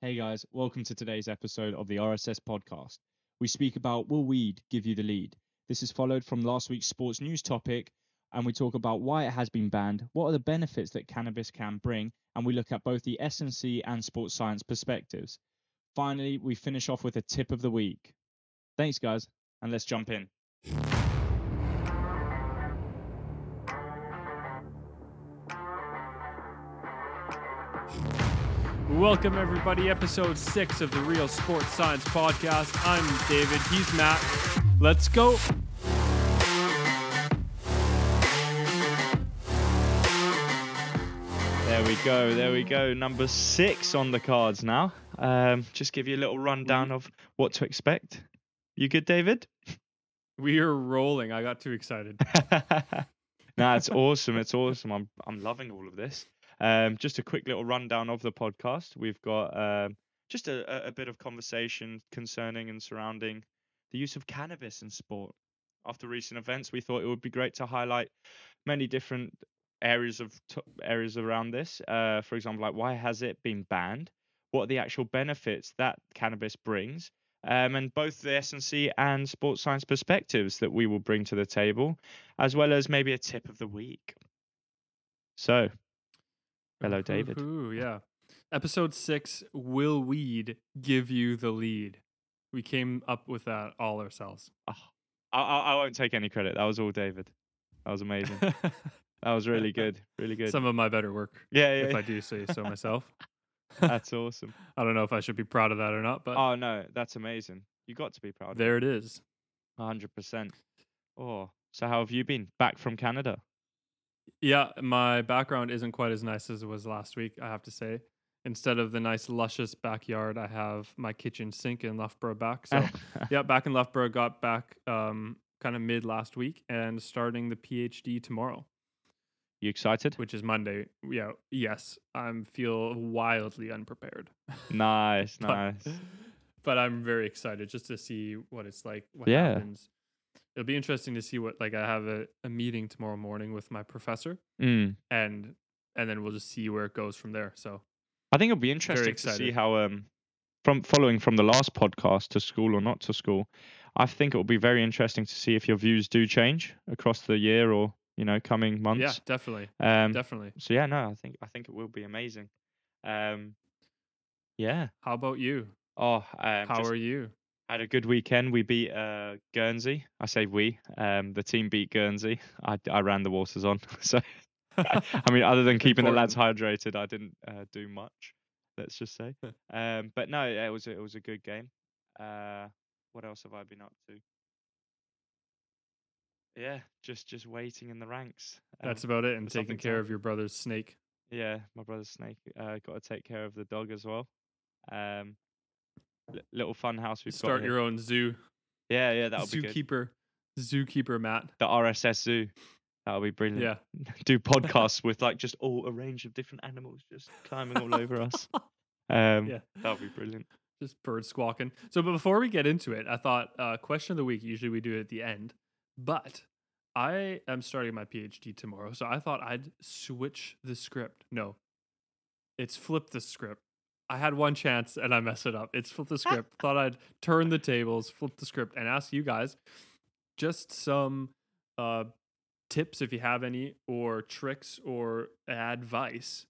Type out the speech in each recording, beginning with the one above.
Hey guys, welcome to today's episode of the RSS podcast. We speak about will weed give you the lead? This is followed from last week's sports news topic, and we talk about why it has been banned, what are the benefits that cannabis can bring, and we look at both the S&C and sports science perspectives. Finally, we finish off with a tip of the week. Thanks guys, and let's jump in. Welcome, everybody. Episode six of the Real Sports Science Podcast. I'm David. He's Matt. Let's go. There we go, there we go. Number six on the cards now. Um, just give you a little rundown of what to expect. You good, David? We are rolling. I got too excited. no, it's awesome. It's awesome. I'm I'm loving all of this. Um, just a quick little rundown of the podcast. We've got um, just a, a bit of conversation concerning and surrounding the use of cannabis in sport. After recent events, we thought it would be great to highlight many different areas of t- areas around this. Uh, for example, like why has it been banned? What are the actual benefits that cannabis brings? um, and both the S&C and sports science perspectives that we will bring to the table, as well as maybe a tip of the week. So, hello, mm-hmm. David. Ooh, yeah. Episode six Will Weed Give You the Lead? We came up with that all ourselves. Oh, I, I won't take any credit. That was all David. That was amazing. that was really good. Really good. Some of my better work. Yeah, yeah. If I do say so myself. That's awesome. I don't know if I should be proud of that or not, but oh no, that's amazing. You got to be proud. There it is. hundred percent. Oh, so how have you been? Back from Canada? Yeah, my background isn't quite as nice as it was last week. I have to say. Instead of the nice luscious backyard, I have my kitchen sink in Loughborough back. So yeah, back in Loughborough, got back um, kind of mid last week and starting the PhD tomorrow. You excited? Which is Monday. Yeah. Yes. I'm feel wildly unprepared. Nice, but, nice. But I'm very excited just to see what it's like. What Yeah. happens. It'll be interesting to see what like I have a, a meeting tomorrow morning with my professor Mm. and and then we'll just see where it goes from there. So I think it'll be interesting to see how um from following from the last podcast to school or not to school. I think it will be very interesting to see if your views do change across the year or you know coming months. yeah, definitely. Um, definitely. so yeah, no, I think I think it will be amazing. Um, yeah. How about you? Oh, um, How just are you? Had a good weekend. We beat uh, Guernsey. I say we. Um, the team beat Guernsey. I, I ran the waters on. So I mean, other than keeping the lads hydrated, I didn't uh, do much. Let's just say. um, but no, it was a- it was a good game. Uh, what else have I been up to? Yeah, just just waiting in the ranks. That's Um, about it. And taking care to of your brother's snake. yeah, my brother's snake. Uh, got to take care of the dog as well. Um, little fun house we've Start got. your own zoo. Yeah, yeah, that'll be good. Zookeeper. Zookeeper Matt. The RSS zoo. That'll be brilliant. Yeah. Do podcasts with like just all a range of different animals just climbing all over us. Um, Yeah. that'll be brilliant. Just bird squawking. So, but before we get into it, I thought uh, question of the week. Usually we do it at the end, but I am starting my PhD tomorrow, so I thought I'd switch the script. No, it's flip the script. I had one chance and I messed it up. It's flip the script. thought I'd turn the tables, flip the script, and ask you guys just some uh, tips if you have any, or tricks or advice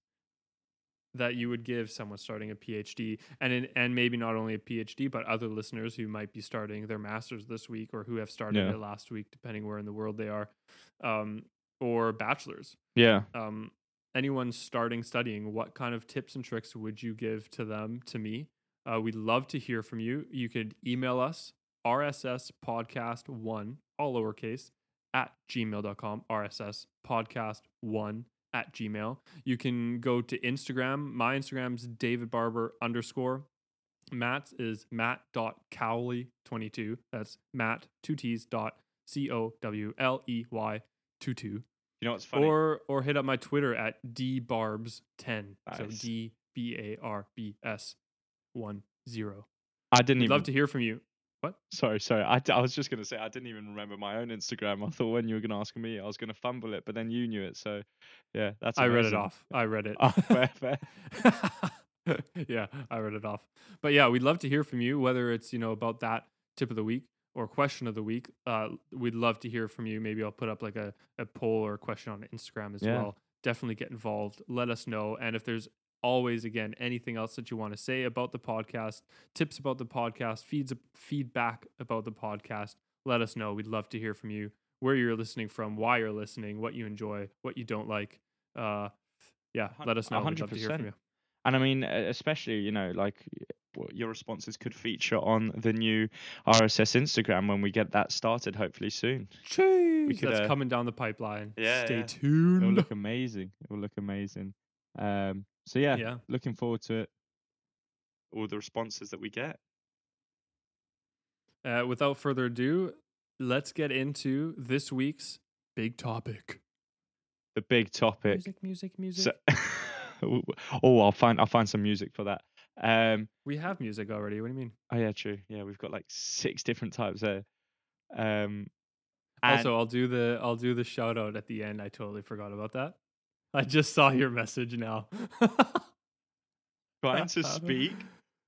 that you would give someone starting a PhD, and in, and maybe not only a PhD, but other listeners who might be starting their masters this week or who have started Yeah. it last week, depending where in the world they are, um, or bachelors. Yeah. Um, anyone starting studying, what kind of tips and tricks would you give to them? To me, uh, we'd love to hear from you. You could email us RSS podcast one all lowercase at gmail.com RSS podcast one at gmail. You can go to Instagram. My Instagram's David Barbour underscore. Matt's is matt.cowley22. That's Matt two T's dot C O W L E Y two two. You know what's funny? Or or hit up my Twitter at dbarbs10. So Nice. D B A R B S one zero. I didn't We'd even. love to hear from you. What? Sorry, sorry. I, I was just gonna say I didn't even remember my own Instagram. I thought when you were gonna ask me, I was gonna fumble it, but then you knew it. So yeah, that's. I read it off. I read it. Oh, fair, fair. yeah, I read it off. But yeah, we'd love to hear from you, whether it's you know about that tip of the week or question of the week. Uh, we'd love to hear from you. Maybe I'll put up like a, a poll or a question on Instagram as Yeah. well. Definitely get involved. Let us know. And if there's always again anything else that you want to say about the podcast, tips about the podcast, feeds feedback about the podcast, let us know. We'd love to hear from you. Where you're listening from, why you're listening, what you enjoy, what you don't like. Uh, yeah, let us know. a We'd hundred love to hear from you. And I mean, especially you know, like your responses could feature on the new RSS Instagram when we get that started, hopefully soon. Jeez, could, that's uh, coming down the pipeline. Yeah, Stay yeah. Tuned. look amazing. It will look amazing. Um, so yeah, yeah. looking forward to it. All the responses that we get. Uh, without further ado, let's get into this week's big topic. The big topic. Music, music, music. So, oh, I'll find I'll find some music for that. Um, we have music already. What do you mean? oh yeah, true. Yeah, we've got like six different types there. Um, also, I'll do the I'll do the shout out at the end. I totally forgot about that. I just saw your message now. trying to speak,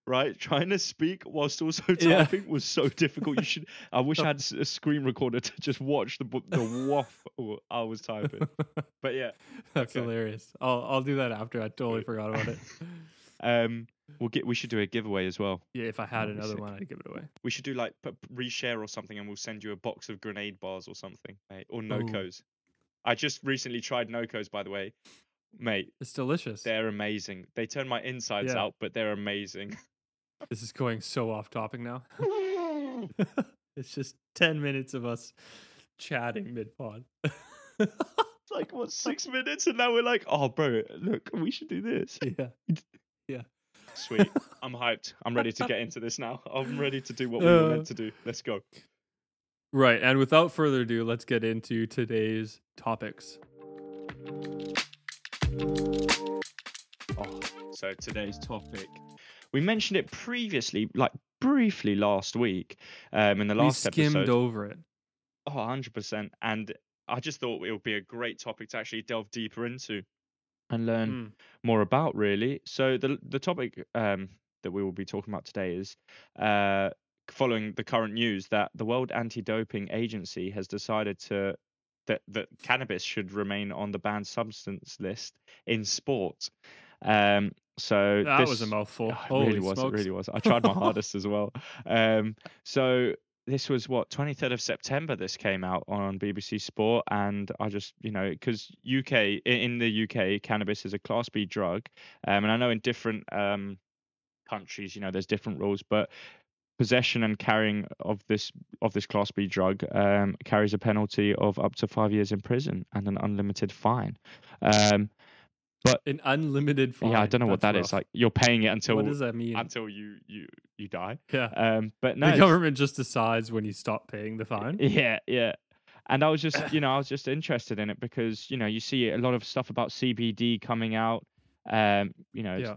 right? Trying to speak whilst also Yeah. typing was so difficult. You should. I wish I had a screen recorder to just watch the the waff I was typing. But yeah, That's Okay. hilarious. I'll I'll do that after. I totally forgot about it. um, we'll get. We should do a giveaway as well. Yeah, if I had That'd another one, I'd give it away. We should do like p- reshare or something, and we'll send you a box of grenade bars or something, mate, or Ooh. Noccos. I just recently tried Noccos, by the way, mate. It's delicious. They're amazing. They turn my insides Yeah. out, but they're amazing. This is going so off topic now. it's just 10 minutes of us chatting mid pod. It's like what six minutes, and now we're like, oh, bro, look, we should do this. Yeah, yeah. Sweet. I'm hyped. I'm ready to get into this now. I'm ready to do what we were Uh, meant to do. Let's go. Right. And without further ado, let's get into today's topics. Oh, so today's topic. We mentioned it previously, like briefly last week, um, in the last we skimmed episode. over it. Oh, 100%. And I just thought it would be a great topic to actually delve deeper into and learn Mm. more about, really. So the the topic um, that we will be talking about today is uh, following the current news that the World Anti-Doping Agency has decided to that that cannabis should remain on the banned substance list in sport. Um, so That was a mouthful. Oh, it really was. smokes. It really was. I tried my hardest as well. Um, so this was what 23rd of September. This came out on BBC Sport, and I just you know because UK in the UK cannabis is a Class B drug, um, and I know in different um, countries you know there's different rules, but possession and carrying of this of this Class B drug um, carries a penalty of up to five years in prison and an unlimited fine. Um, But an unlimited fine. yeah, I don't know what That's that is. rough. Like you're paying it until what does that mean? until you you you die. yeah. Um, but no, the government just decides when you stop paying the fine. yeah, yeah. And I was just, you know, I was just interested in it because, you know, you see a lot of stuff about CBD coming out. Um, you know, Yeah.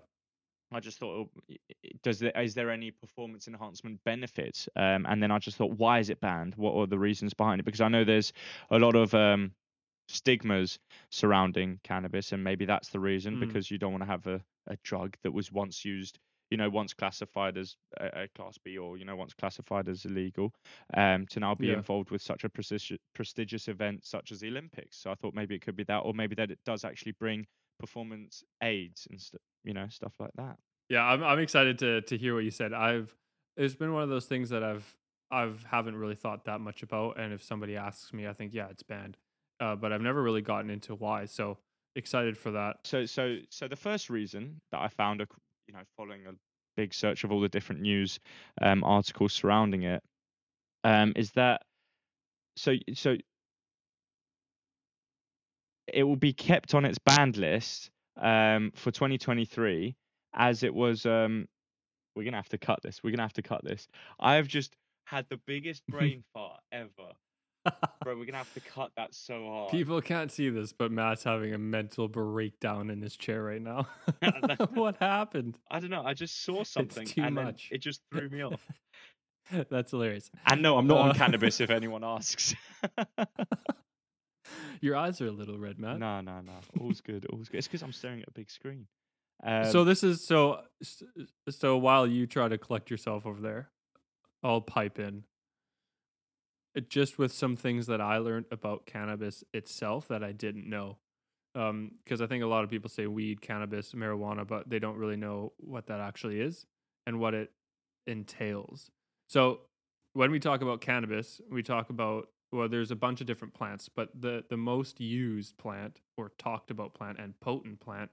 I just thought, oh, does there is there any performance enhancement benefits? Um, and then I just thought, why is it banned? What are the reasons behind it? Because I know there's a lot of um stigmas surrounding cannabis, and maybe that's the reason Mm. because you don't want to have a, a drug that was once used, you know, once classified as a, a class B or you know once classified as illegal, um, to now be Yeah. involved with such a prestigious prestigious event such as the Olympics. So I thought maybe it could be that, or maybe that it does actually bring performance aids and st- you know stuff like that. Yeah, I'm I'm excited to to hear what you said. I've it's been one of those things that I've I've haven't really thought that much about, and if somebody asks me, I think yeah, it's banned. Uh, but I've never really gotten into why. So excited for that. So so so the first reason that I found, a, you know, following a big search of all the different news um, articles surrounding it, um, is that so so it will be kept on its banned list um, for 2023 as it was. Um, we're gonna have to cut this. We're gonna have to cut this. I have just had the biggest brain fart ever, bro. We're gonna have to cut that so hard. People can't see this, but Matt's having a mental breakdown in his chair right now. what happened? I don't know. I just saw something too and then much. it just threw me off. That's hilarious. And no, I'm not Uh, on cannabis. If anyone asks. Your eyes are a little red, Matt. no, no, no. All's good. All's good. It's because I'm staring at a big screen. Um, so this is so so while you try to collect yourself over there, I'll pipe in. Just with some things that I learned about cannabis itself that I didn't know, um, because I think a lot of people say weed, cannabis, marijuana, but they don't really know what that actually is and what it entails. So when we talk about cannabis, we talk about well, there's a bunch of different plants, but the the most used plant or talked about plant and potent plant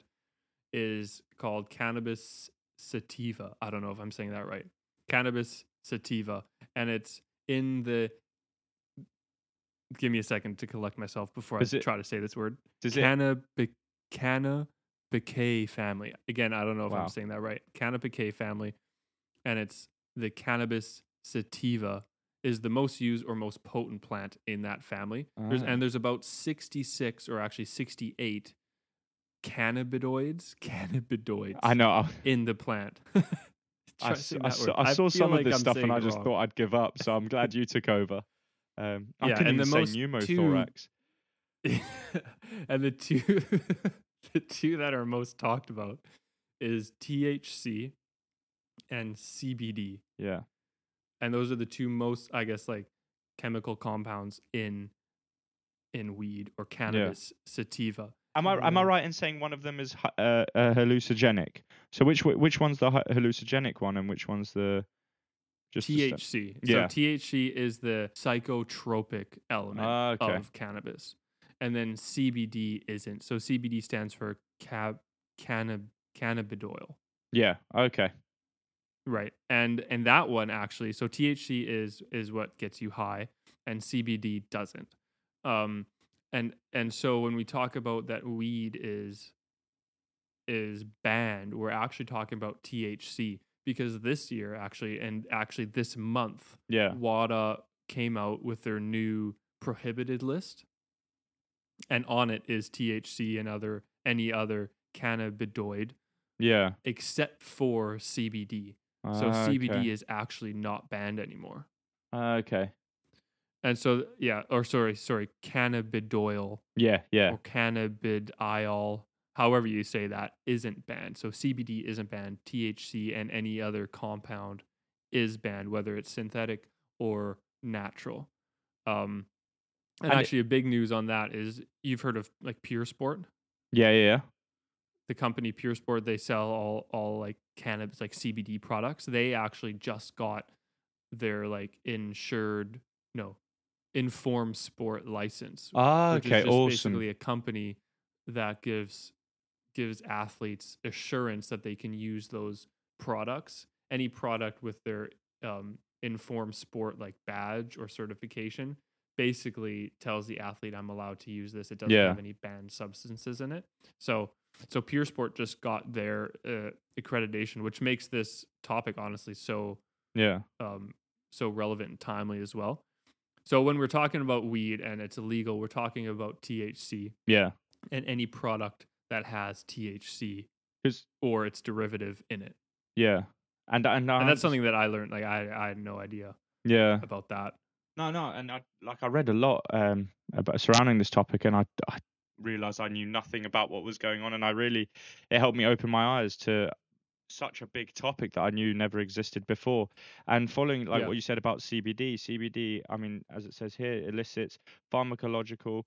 is called cannabis sativa. I don't know if I'm saying that right. Cannabis sativa, and it's in the. Give me a second to collect myself before Is I it- try to say this word. does it? Cannabic Cannabicae family. Again, I don't know if Wow. I'm saying that right. Cannabicae family, and it's the cannabis sativa is the most used or most potent plant in that family. There's, Ah. and there's about 66 or actually 68 cannabinoids, cannabinoids I know. I, in the plant. I, Try s- saying I that saw, word. I saw feel some like of this I'm stuff and I it just wrong. thought I'd give up. So I'm glad you took over. Um, I Yeah, and the say most pneumothorax. and the two the two that are most talked about is THC and CBD. Yeah. And those are the two most I guess like chemical compounds in in weed or cannabis sativa. Am I am I right in saying one of them is uh, uh, hallucinogenic? So which which one's the hallucinogenic one and which one's the just THC. Yeah. So THC is the psychotropic element Ah, okay. of cannabis. And then CBD isn't. So CBD stands for cab cannab cannabidiol. Yeah. Okay. Right. And and that one actually, so THC is is what gets you high and CBD doesn't. Um and and so when we talk about that weed is is banned, we're actually talking about THC because this year actually and actually this month Yeah. WADA came out with their new prohibited list. And on it is THC and other any other cannabinoid Yeah. except for CBD. So Ah, CBD okay. is actually not banned anymore. Ah, okay. And so yeah, or sorry, sorry, cannabidiol Yeah. Yeah. or cannabidiol, however you say that, isn't banned. So CBD isn't banned. THC and any other compound is banned, whether it's synthetic or natural. Um, and, And actually, a big news on that is you've heard of like Pure Sport, Yeah. Yeah. Yeah. the company Pure Sport. They sell all all like cannabis, like CBD products. They actually just got their like insured, no, informed sport license, Ah, which okay. is just Awesome. basically a company that gives gives athletes assurance that they can use those products. Any product with their um, informed sport like badge or certification basically tells the athlete I'm allowed to use this. It doesn't Yeah. have any banned substances in it. So so Pure Sport just got their uh, accreditation, which makes this topic honestly so Yeah. um, so relevant and timely as well. So when we're talking about weed and it's illegal, we're talking about THC Yeah. and any product that has THC or its derivative in it. Yeah. And and, and that's something that I learned. Like I, I had no idea Yeah. about that. No, no, and I like I read a lot um about surrounding this topic, and I, I realized I knew nothing about what was going on, and I really it helped me open my eyes to such a big topic that I knew never existed before. And following like Yeah. what you said about CBD, CBD, I mean, as it says here, elicits pharmacological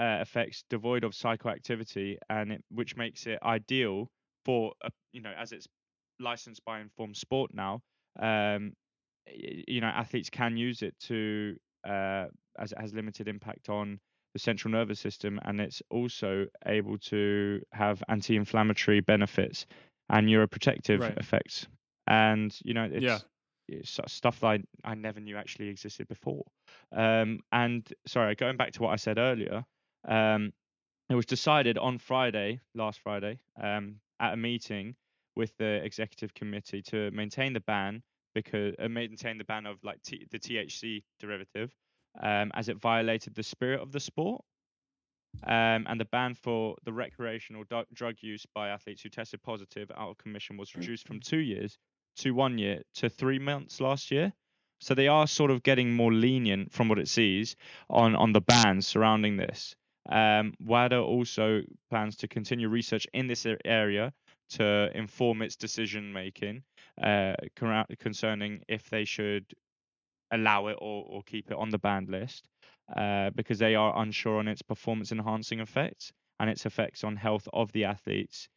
uh, effects devoid of psychoactivity, and it, which makes it ideal for a, you know as it's licensed by Informed Sport now. Um, you know, athletes can use it to uh, as it has limited impact on the central nervous system, and it's also able to have anti-inflammatory benefits and neuroprotective Right. effects. And you know, it's, Yeah. it's stuff that I, I never knew actually existed before. Um, and sorry, going back to what I said earlier, um, it was decided on Friday, last Friday, um, at a meeting with the executive committee to maintain the ban because uh, maintain the ban of like T- the THC derivative, um, as it violated the spirit of the sport. Um, and the ban for the recreational du- drug use by athletes who tested positive out of commission was reduced from two years to one year to three months last year. So they are sort of getting more lenient from what it sees on on the bans surrounding this. Um, WADA also plans to continue research in this area to inform its decision making uh, concerning if they should allow it or, or keep it on the banned list uh, because they are unsure on its performance enhancing effects and its effects on health of the athletes.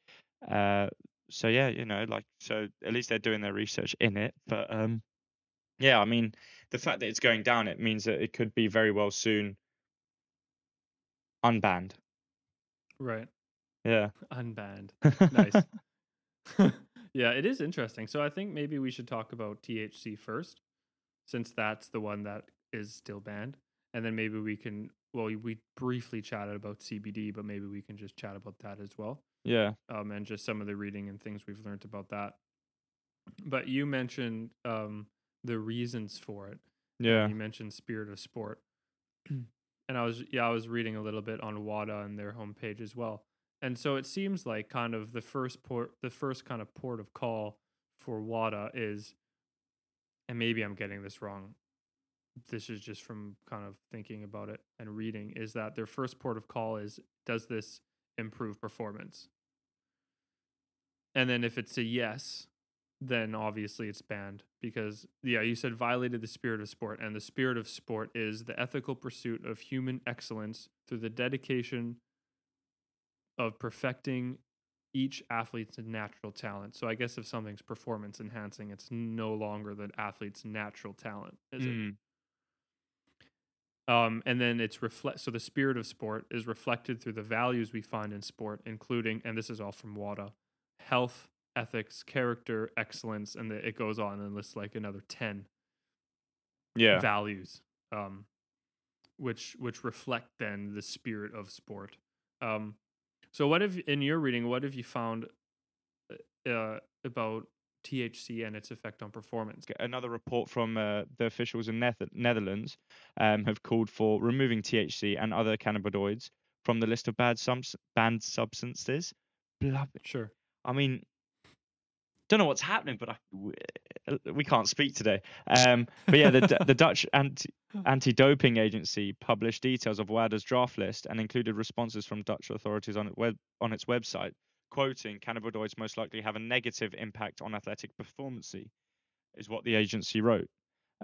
Uh, so yeah, you know, like so at least they're doing their research in it. But um, yeah, I mean, the fact that it's going down, it means that it could be very well soon unbanned. Right. Yeah. Unbanned. Nice. yeah, it is interesting. So I think maybe we should talk about THC first, since that's the one that is still banned. And then maybe we can, well, we briefly chatted about CBD, but maybe we can just chat about that as well. yeah. Um, and just some of the reading and things we've learned about that. But you mentioned um, the reasons for it. Yeah. You mentioned Spirit of Sport. and I was yeah, I was reading a little bit on WADA and their homepage as well. And so it seems like kind of the first port the first kind of port of call for WADA is and maybe I'm getting this wrong. This is just from kind of thinking about it and reading is that their first port of call is does this improve performance? And then if it's a yes, then obviously it's banned because yeah you said violated the spirit of sport and the spirit of sport is the ethical pursuit of human excellence through the dedication of perfecting each athlete's natural talent so i guess if something's performance enhancing it's no longer the athlete's natural talent is it Mm. um, and then it's reflect. So the spirit of sport is reflected through the values we find in sport, including, and this is all from WADA, health, ethics, character, excellence, and the, it goes on and lists like another ten Yeah. values, um, which which reflect then the spirit of sport. Um, so what have in your reading? What have you found uh, about THC and its effect on performance? Another report from uh, the officials in Neth- Netherlands um, have called for removing THC and other cannabinoids from the list of bad subs- banned substances. Blub- Sure. I mean, don't know what's happening, but I, we, we can't speak today. Um, but yeah, the the Dutch anti anti-doping agency published details of WADA's draft list and included responses from Dutch authorities on web on its website, quoting cannabinoids most likely have a negative impact on athletic performance, is what the agency wrote.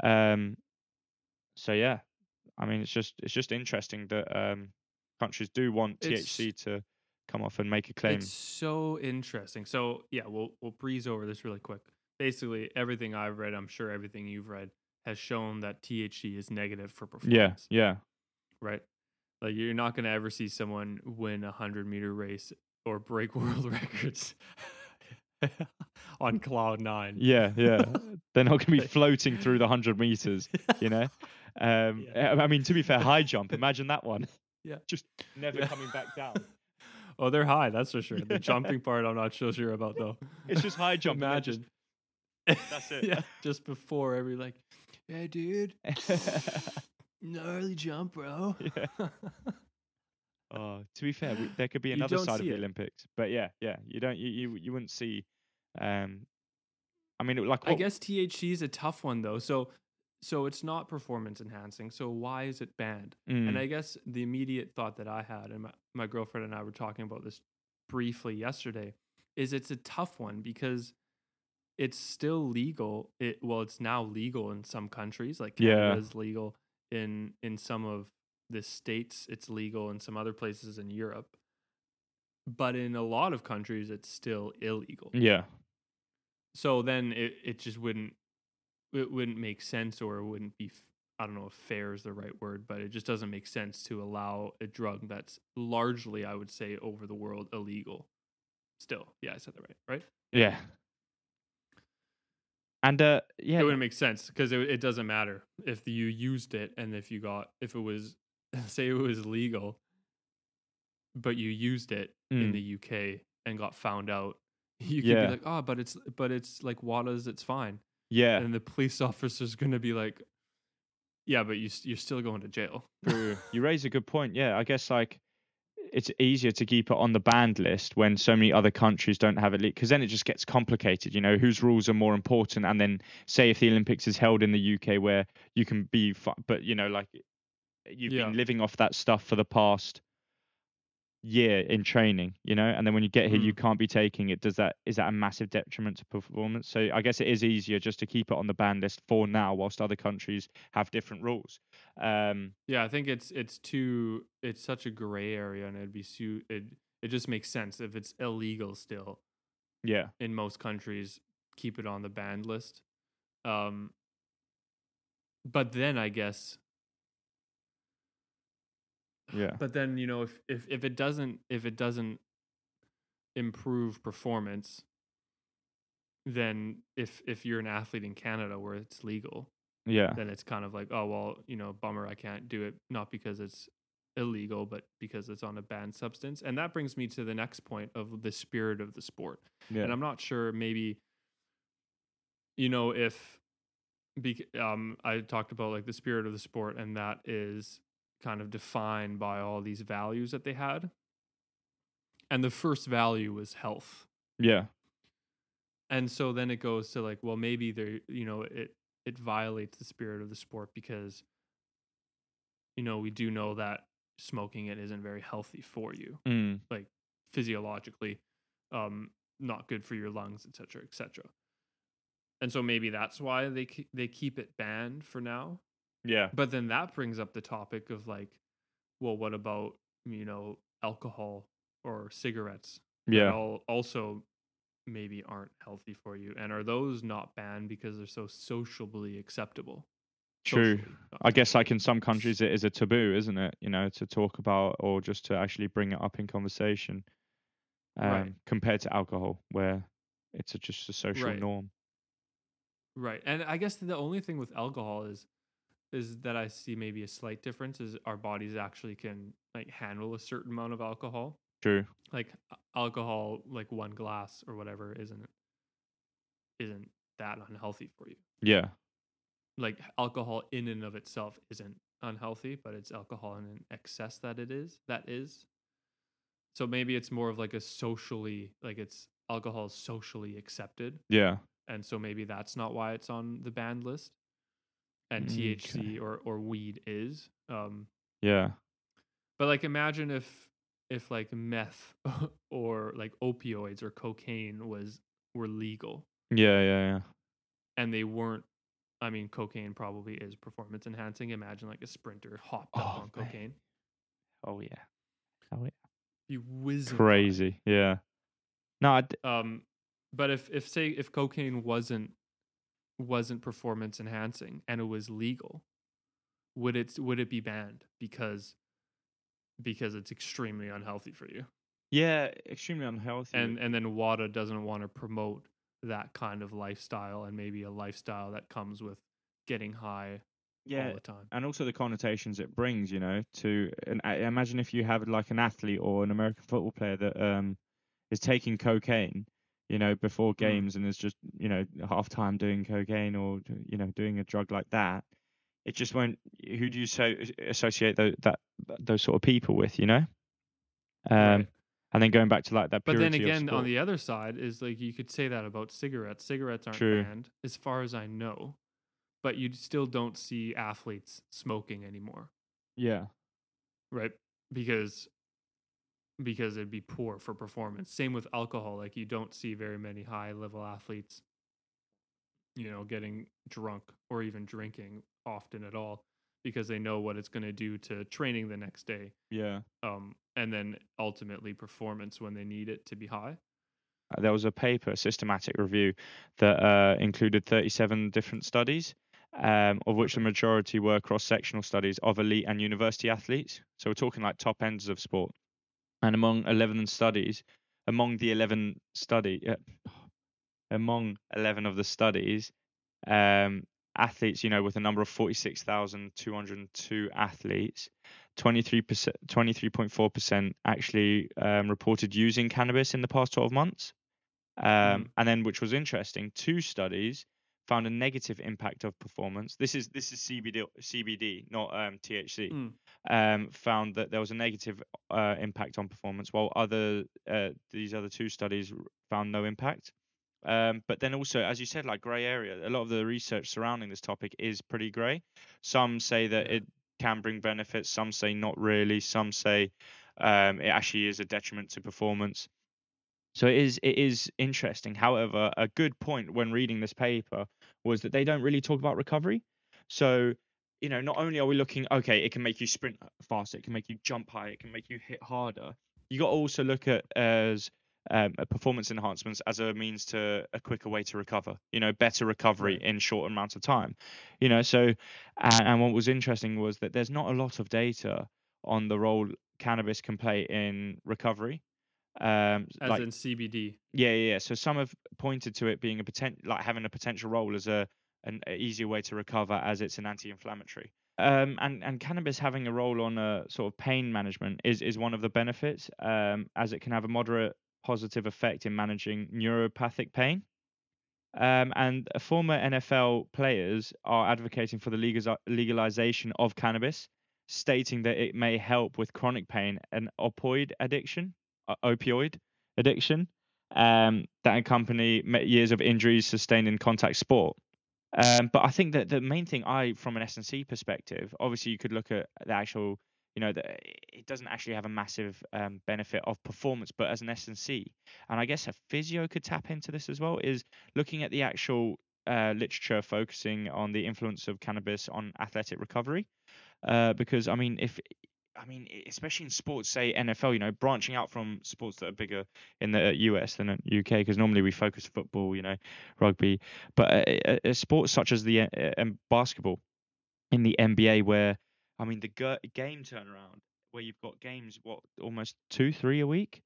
Um, so yeah, I mean, it's just it's just interesting that um, countries do want It's- THC to come off and make a claim. It's so interesting. So yeah, we'll we'll breeze over this really quick. Basically, everything I've read, I'm sure everything you've read, has shown that THC is negative for performance. yeah, yeah, Right. Like you're not gonna ever see someone win a hundred meter race or break world records on cloud nine. yeah, yeah. They're not going to be floating through the hundred meters, you know. Um, Yeah. I I mean, to be fair, high jump. Imagine that one. Yeah. just never Yeah. coming back down. Oh, they're high. That's for sure. The jumping part, I'm not so sure about though. It's just high jump. and then just- Imagine. That's it. yeah. Just before every like, yeah, dude, gnarly jump, bro. Yeah. Oh, to be fair, we, there could be another side of the it. Olympics, but yeah, yeah, you don't, you, you, you wouldn't see. Um, I mean, like, I guess THC is a tough one though. So so it's not performance enhancing. So why is it banned? mm, And I guess the immediate thought that I had, and my, my girlfriend and I were talking about this briefly yesterday, is it's a tough one because it's still legal. It well, it's now legal in some countries, like Yeah. Canada is legal in in some of the states. It's legal in some other places in Europe, but in a lot of countries, it's still illegal yeah, so then it, it just wouldn't it wouldn't make sense or it wouldn't be I don't know if fair is the right word but it just doesn't make sense to allow a drug that's largely i would say over the world illegal still yeah i said that right right yeah. And uh, yeah, it wouldn't make sense because it, it doesn't matter if you used it and if you got if it was say it was legal but you used it in mm, the uk and got found out you could Yeah. be like oh but it's but it's like wada's it's fine yeah, and the police officer's going to be like, "Yeah, but you, you're still going to jail." You raise a good point. Yeah, I guess like it's easier to keep it on the banned list when so many other countries don't have it because then it just gets complicated. You know, whose rules are more important? And then say if the Olympics is held in the UK where you can be, but you know, like you've Yeah. been living off that stuff for the past year in training, you know, and then when you get here, you Mm. can't be taking it. Does that is that a massive detriment to performance? So I guess it is easier just to keep it on the ban list for now, whilst other countries have different rules. Um, Yeah, I think it's it's too it's such a gray area, and it'd be su- it it just makes sense if it's illegal still yeah, in most countries, keep it on the banned list. Um, but then I guess, yeah, but then you know if if if it doesn't if it doesn't improve performance, then if if you're an athlete in Canada where it's legal, yeah, then it's kind of like, oh well, you know, bummer, I can't do it, not because it's illegal, but because it's on a banned substance. And that brings me to the next point of the spirit of the sport. yeah, And I'm not sure, maybe, you know, if bec- um, I talked about like the spirit of the sport, and that is kind of defined by all these values that they had. And the first value was health. Yeah, and so then it goes to like well maybe there you know it it violates the spirit of the sport because you know we do know that smoking it isn't very healthy for you. Mm, like physiologically um not good for your lungs etc cetera, etc cetera. and so maybe that's why they they keep it banned for now yeah, but then that brings up the topic of like well what about you know alcohol or cigarettes yeah. all also maybe aren't healthy for you and are those not banned because they're so sociably acceptable True. Socially, I guess like in some countries it is a taboo, isn't it? You know, to talk about or just to actually bring it up in conversation. Um, Right. compared to alcohol, where it's a, just a social Right. norm. right and i guess the only thing with alcohol is is that i see maybe a slight difference is our bodies actually can like handle a certain amount of alcohol True. like alcohol like one glass or whatever isn't isn't that unhealthy for you Yeah. like alcohol in and of itself isn't unhealthy, but it's alcohol in an excess that it is that is. So maybe it's more of like a socially like it's alcohol is socially accepted, Yeah. and so maybe that's not why it's on the banned list. And THC or or weed is. Um, Yeah. but like imagine if if like meth or like opioids or cocaine was were legal Yeah. Yeah. Yeah. and they weren't I mean cocaine probably is performance enhancing. Imagine like a sprinter hopped up Oh, on mate. cocaine. Oh yeah. Oh yeah. You whiz Crazy. Yeah. No. D- Um but if if say if cocaine wasn't wasn't performance enhancing and it was legal, would it would it be banned because because it's extremely unhealthy for you? yeah. Extremely unhealthy. And and then WADA doesn't want to promote that kind of lifestyle and maybe a lifestyle that comes with getting high yeah. all the time. and also the connotations it brings, you know, to and I imagine if you have like an athlete or an American football player that um is taking cocaine, you know, before games and is just you know half time doing cocaine or you know doing a drug like that, it just won't. Who do you so associate those that those sort of people with, you know? Um, Right. and then going back to like that. But then again, on the other side is like you could say that about cigarettes. Cigarettes aren't True. banned, as far as I know, but you still don't see athletes smoking anymore, yeah, right? Because because it'd be poor for performance. Same with alcohol. Like you don't see very many high level athletes, you know, getting drunk or even drinking often at all because they know what it's going to do to training the next day. yeah. Um, and then ultimately performance when they need it to be high. Uh, there was a paper, a systematic review, that uh, included 37 different studies, um, of which the majority were cross-sectional studies of elite and university athletes. So we're talking like top ends of sport. And among 11 studies, among the 11 study, uh, among 11 of the studies, um, athletes, you know, with a number of 46,202 athletes, 23%, 23.4% actually um, reported using cannabis in the past 12 months. Um, Mm. And then, which was interesting, two studies found a negative impact of performance. This is this is CBD, CBD, not um, THC. Mm. Um, found that there was a negative uh, impact on performance, while other uh, these other two studies found no impact. Um, but then also, as you said, like grey area. A lot of the research surrounding this topic is pretty grey. Some say that it can bring benefits. Some say not really. Some say um, it actually is a detriment to performance. So it is it is interesting. However, a good point when reading this paper was that they don't really talk about recovery. So you know, not only are we looking, okay, it can make you sprint faster, it can make you jump higher, it can make you hit harder. You got to also look at as um, performance enhancements as a means to a quicker way to recover. You know, better recovery in short amounts of time. You know, so and, and what was interesting was that there's not a lot of data on the role cannabis can play in recovery. Um, As like in CBD. yeah, yeah. So some have pointed to it being a potent, like having a potential role as a an easier way to recover as it's an anti-inflammatory. Um, and and cannabis having a role on a sort of pain management is is one of the benefits, um, as it can have a moderate positive effect in managing neuropathic pain. Um, and uh, former NFL players are advocating for the legaliza- legalization of cannabis, stating that it may help with chronic pain and opioid addiction, uh, opioid addiction, um, that accompany years of injuries sustained in contact sport. Um, but I think that the main thing I, from an S and C perspective, obviously you could look at the actual, you know, the, it doesn't actually have a massive um, benefit of performance, but as an S and C, and I guess a physio could tap into this as well, is looking at the actual uh, literature focusing on the influence of cannabis on athletic recovery. Uh, because I mean, if I mean, especially in sports, say NFL, you know, branching out from sports that are bigger in the US than in UK, because normally we focus football, you know, rugby, but uh, uh, uh, sports such as the uh, um, basketball in the NBA, where I mean, the game turnaround, where you've got games what almost two, three a week,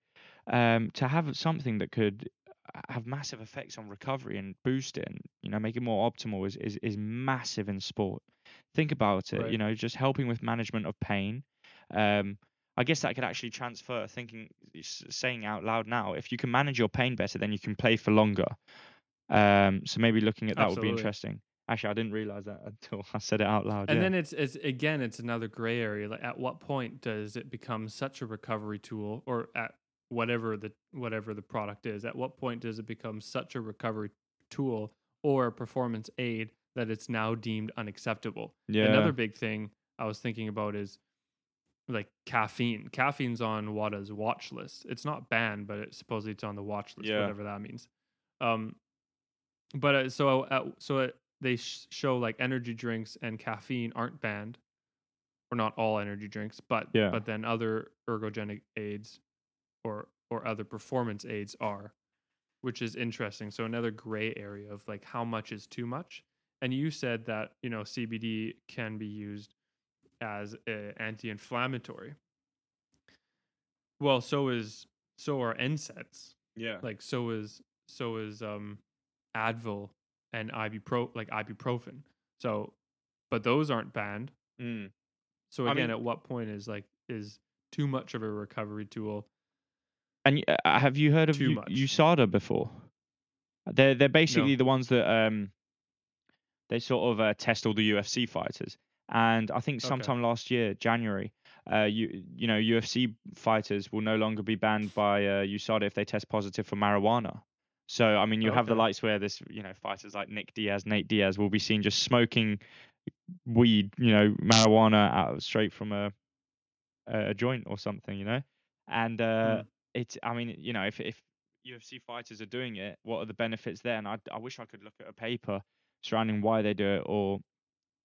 um, to have something that could uh, have massive effects on recovery and boost it and you know make it more optimal is is, is massive in sport. Think about it Right. you know just helping with management of pain um i guess that could actually transfer thinking s- saying out loud now if you can manage your pain better then you can play for longer um so maybe looking at that would be interesting actually i didn't realize that until i said it out loud And yeah. then it's it's again it's another gray area. Like at what point does it become such a recovery tool or at whatever the whatever the product is, at what point does it become such a recovery tool or a performance aid that it's now deemed unacceptable? yeah Another big thing I was thinking about is like caffeine. Caffeine's on WADA's watch list. It's not banned, but it, supposedly it's on the watch list, Yeah. whatever that means. Um, but uh, so uh, so it, they sh- show like energy drinks and caffeine aren't banned, or not all energy drinks, but Yeah. but then other ergogenic aids or or other performance aids are, which is interesting. So another gray area of like how much is too much. And you said that you know CBD can be used as a anti-inflammatory. Well, so is so are NSAIDs. yeah Like so is so is um Advil and ibupro like ibuprofen. So but those aren't banned. Mm. So I again, mean- at what point is like is too much of a recovery tool? And uh, have you heard of Too U- much. USADA before? They're they're basically the ones that um they sort of uh, test all the UFC fighters. And I think Okay. sometime last year, January, uh, you you know UFC fighters will no longer be banned by uh, USADA if they test positive for marijuana. So I mean, you have the Okay. likes where this you know fighters like Nick Diaz, Nate Diaz will be seen just smoking weed, you know, marijuana out straight from a a joint or something, you know, and uh, Mm. it's I mean, you know, if if UFC fighters are doing it, what are the benefits there? And I I wish I could look at a paper surrounding why they do it or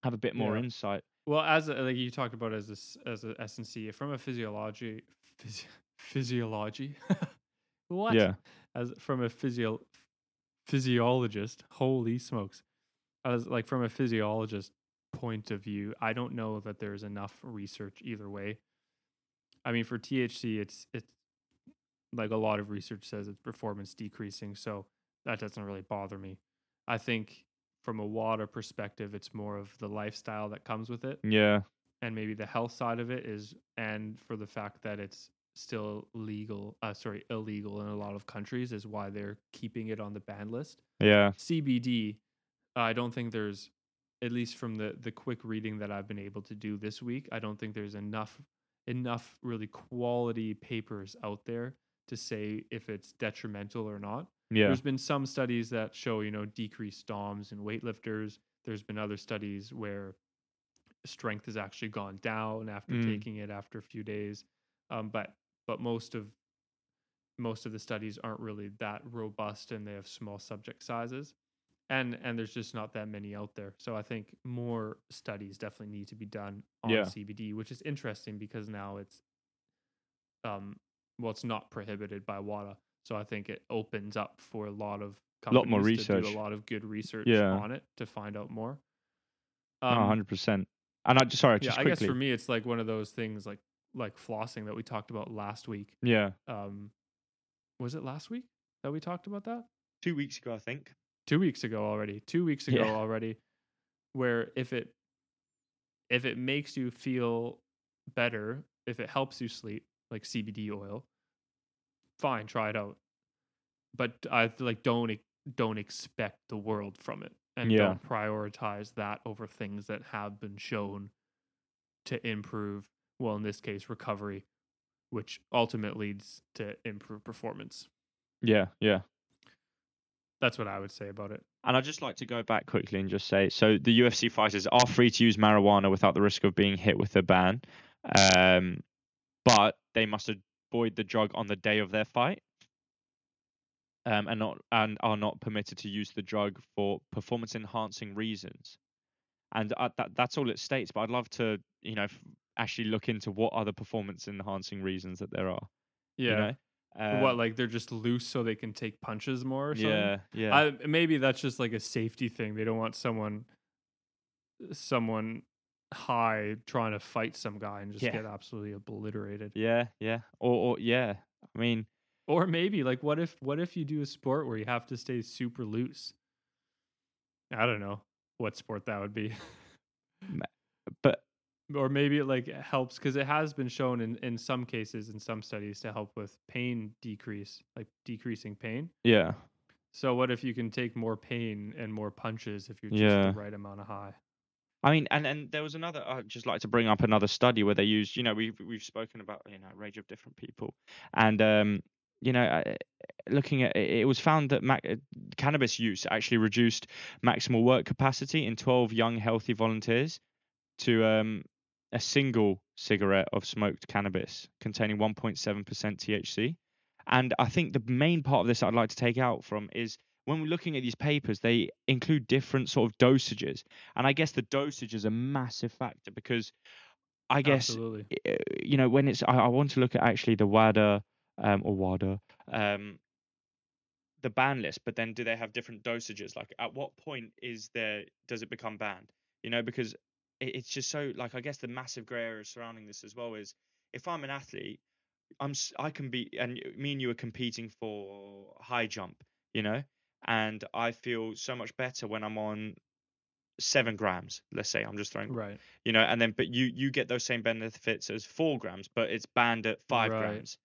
have a bit more Yeah. insight. Well, as a, like you talked about as this as a S and C from a physiology physio, physiology. what? Yeah. As from a physio physiologist, holy smokes. As like from a physiologist point of view, I don't know that there's enough research either way. I mean, for THC, it's it's like a lot of research says it's performance decreasing, so that doesn't really bother me. I think from a WADA perspective, it's more of the lifestyle that comes with it, Yeah. and maybe the health side of it is, and for the fact that it's still legal, uh, sorry, illegal in a lot of countries, is why they're keeping it on the ban list. Yeah. CBD, I don't think there's, at least from the the quick reading that I've been able to do this week, I don't think there's enough enough really quality papers out there to say if it's detrimental or not. Yeah. There's been some studies that show, you know, decreased DOMs in weightlifters. There's been other studies where strength has actually gone down after Mm. taking it after a few days. Um, but but most of most of the studies aren't really that robust and they have small subject sizes and and there's just not that many out there so i think more studies definitely need to be done on Yeah. cbd which is interesting because now it's um well it's not prohibited by wada so i think it opens up for a lot of Lot more companies to do research. a lot of good research Yeah. on it to find out more Oh, Um, 100%. And I just sorry, yeah just i guess for me it's like one of those things like like flossing that we talked about last week yeah. um was it last week that we talked about that 2 weeks ago, I think. two weeks ago already two weeks ago Yeah. already where if it if it makes you feel better if it helps you sleep like cbd oil fine try it out but i like don't don't expect the world from it and Yeah. don't prioritize that over things that have been shown to improve well in this case recovery which ultimately leads to improved performance Yeah, yeah. that's what i would say about it And I'd just like to go back quickly and just say so the UFC fighters are free to use marijuana without the risk of being hit with a ban. Um, but they must avoid the drug on the day of their fight. Um, and not and are not permitted to use the drug for performance enhancing reasons. And uh, that that's all it states. But I'd love to, you know, f- actually look into what other performance enhancing reasons that there are. yeah You know? Um, what like they're just loose so they can take punches more yeah, yeah. I, maybe that's just like a safety thing they don't want someone someone high trying to fight some guy and just Yeah. get absolutely obliterated yeah, yeah. Or, or yeah. I mean, or maybe like what if what if you do a sport where you have to stay super loose i don't know what sport that would be but or maybe it like helps because it has been shown in in some cases in some studies to help with pain decrease like decreasing pain yeah. So what if you can take more pain and more punches if you're just Yeah. the right amount of high? I mean, and and there was another. I'd just like to bring up another study where they used. You know, we've we've spoken about you know a range of different people, and um, you know, looking at it, it was found that uh, cannabis use actually reduced maximal work capacity in 12 young healthy volunteers to um a single cigarette of smoked cannabis containing 1.7% THC. And I think the main part of this I'd like to take out from is when we're looking at these papers, they include different sort of dosages. And I guess the dosage is a massive factor because I guess Absolutely. uh, you know when it's I, I want to look at actually the WADA um, or WADA um, the ban list, but then do they have different dosages? Like at what point is there does it become banned? You know, because it, it's just so like I guess the massive grey area surrounding this as well is if I'm an athlete, I'm I can be and me and you are competing for high jump, you know, and I feel so much better when I'm on seven grams. Let's say I'm just throwing Right. you know, and then but you you get those same benefits as four grams, but it's banned at five Right. grams.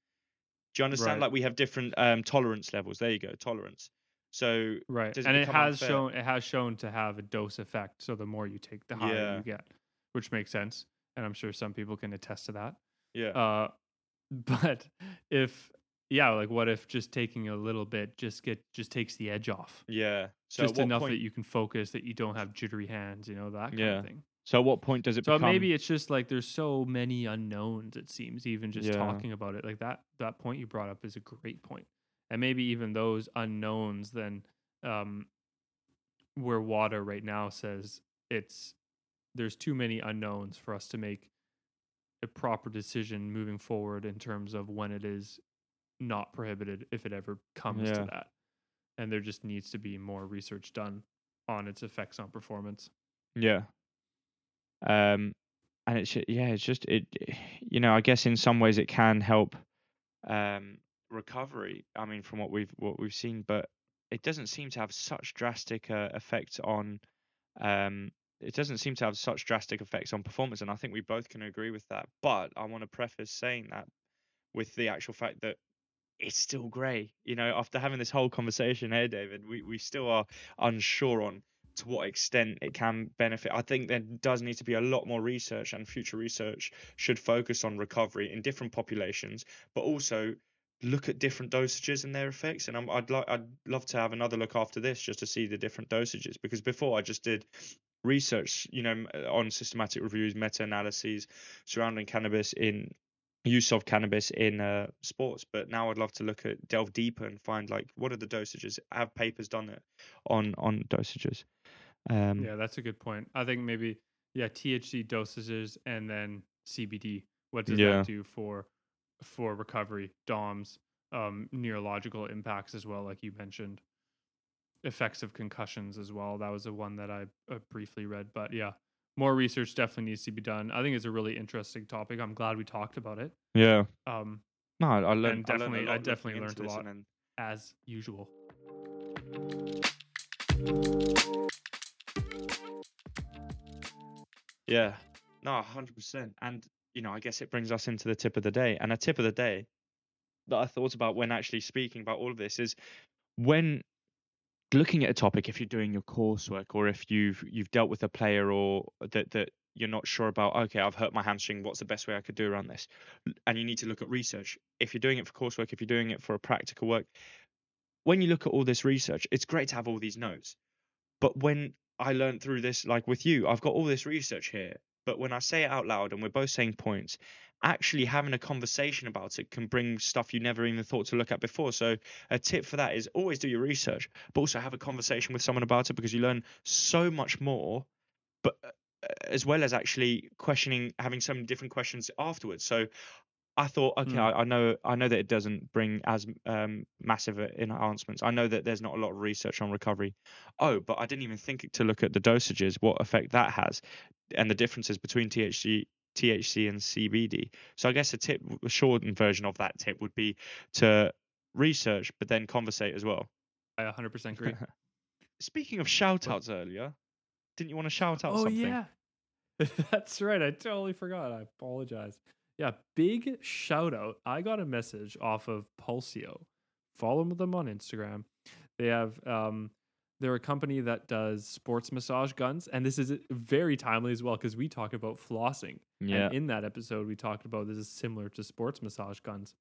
Do you understand? Right. Like we have different um, tolerance levels. There you go, tolerance. So Right. It and it has unfair? shown it has shown to have a dose effect. So the more you take, the higher Yeah. you get, which makes sense. And I'm sure some people can attest to that. yeah, Uh, but if yeah, like what if just taking a little bit just get just takes the edge off, yeah. So just enough point, that you can focus, that you don't have jittery hands, you know that kind Yeah. of thing. So at what point does it So become? maybe it's just like there's so many unknowns. It seems even just Yeah. talking about it like that. That point you brought up is a great point. point, and maybe even those unknowns then, um, where WADA right now says it's there's too many unknowns for us to make a proper decision moving forward in terms of when it is not prohibited if it ever comes Yeah. to that, and there just needs to be more research done on its effects on performance. Yeah. Um, and it's yeah, it's just it. You know, I guess in some ways it can help um recovery. I mean, from what we've what we've seen, but it doesn't seem to have such drastic uh, effects on. Um, it doesn't seem to have such drastic effects on performance, and I think we both can agree with that. But I want to preface saying that with the actual fact that it's still grey. You know, after having this whole conversation here, David, we, we still are unsure on to what extent it can benefit. I think there does need to be a lot more research, and future research should focus on recovery in different populations, but also look at different dosages and their effects. And I'm, I'd like, I'd love to have another look after this just to see the different dosages because before I just did research, you know, on systematic reviews, meta-analyses surrounding cannabis in use of cannabis in uh, sports. But now I'd love to look at delve deeper and find like what are the dosages? Have papers done it on on dosages? Um, Yeah, that's a good point. I think maybe yeah, THC dosages and then CBD. What does Yeah. that do for for recovery, DOMS, um, neurological impacts as well, like you mentioned, effects of concussions as well. That was the one that I uh, briefly read, but yeah, more research definitely needs to be done. I think it's a really interesting topic. I'm glad we talked about it. yeah. Um, No, I I learned. I learned definitely- I lot looking definitely learned a lot. and as usual. Yeah. No, hundred percent. And you know, I guess it brings us into the tip of the day. And a tip of the day that I thought about when actually speaking about all of this is when looking at a topic, if you're doing your coursework or if you've you've dealt with a player or that that you're not sure about, okay, I've hurt my hamstring, what's the best way I could do around this? And you need to look at research. If you're doing it for coursework, if you're doing it for a practical work, when you look at all this research, it's great to have all these notes. But when I learned through this, like with you, I've got all this research here. But when I say it out loud and we're both saying points, actually having a conversation about it can bring stuff you never even thought to look at before. So a tip for that is always do your research, but also have a conversation with someone about it because you learn so much more. But uh, as well as actually questioning, having so many different questions afterwards. So I thought, okay, Mm. I, I know, I know that it doesn't bring as um, massive enhancements. I know that there's not a lot of research on recovery. Oh, but I didn't even think to look at the dosages, what effect that has, and the differences between THC, THC and CBD. So I guess a tip, a shortened version of that tip would be to research, but then conversate as well. I 100% agree. Speaking of shout outs earlier, didn't you want to shout out something? oh something? yeah, that's right. I totally forgot. I apologize. Yeah, big shout out. I got a message off of Pulsio. Follow them on Instagram. They have um, they're a company that does sports massage guns, and this is very timely as well because we talk about flossing. Yeah. And in that episode, we talked about this is similar to sports massage guns.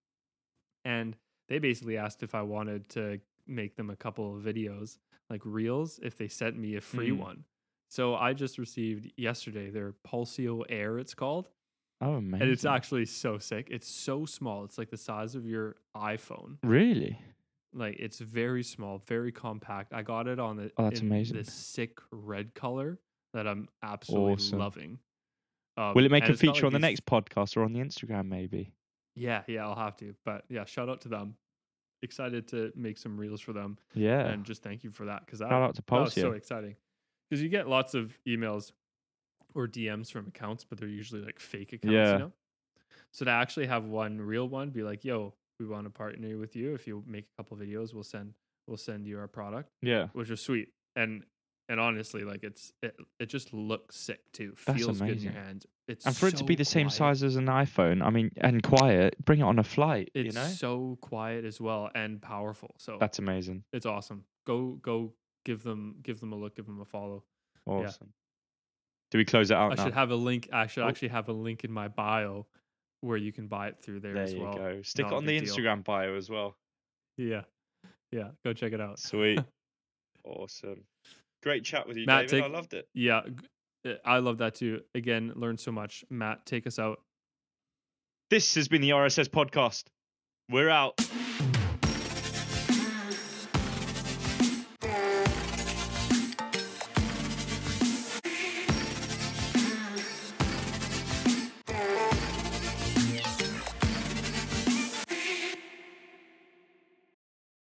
And they basically asked if I wanted to make them a couple of videos, like reels, if they sent me a free Mm. one. So I just received yesterday their Pulsio Air, it's called. Oh, amazing. And it's actually so sick. It's so small. It's like the size of your iPhone. really. Like it's very small, very compact. I got it on the Oh, that's amazing. this sick red color that I'm absolutely Awesome. loving. Um, Will it make a feature like, on the next podcast or on the Instagram, maybe? Yeah, yeah, I'll have to. But yeah, shout out to them. Excited to make some reels for them, Yeah. and just thank you for that because that, Shout out to that was so exciting. Because you get lots of emails or DMs from accounts, but they're usually like fake accounts, Yeah. you know. So to actually have one real one, be like, "Yo, we want to partner with you. If you make a couple videos, we'll send we'll send you our product," Yeah. which was sweet. And and honestly, like it's it, it just looks sick too. That's Feels good in your amazing. hands. It's And for it to be so the same quiet. size as an iPhone, I mean, and quiet, bring it on a flight, It's you know? so quiet as well and powerful. So That's amazing. it's awesome. Go go give them give them a look, give them a follow. Awesome. Do we close it out I now? should have a link. I should Oh. actually have a link in my bio where you can buy it through there, there as you well. go. Stick Not it on the big deal. Instagram bio as well. Yeah, yeah. Go check it out. Sweet. awesome. Great chat with you, Matt, David. I loved it. Yeah, uh, I love that too. Again, learned so much. Matt, take us out. This has been the RSS podcast. We're out.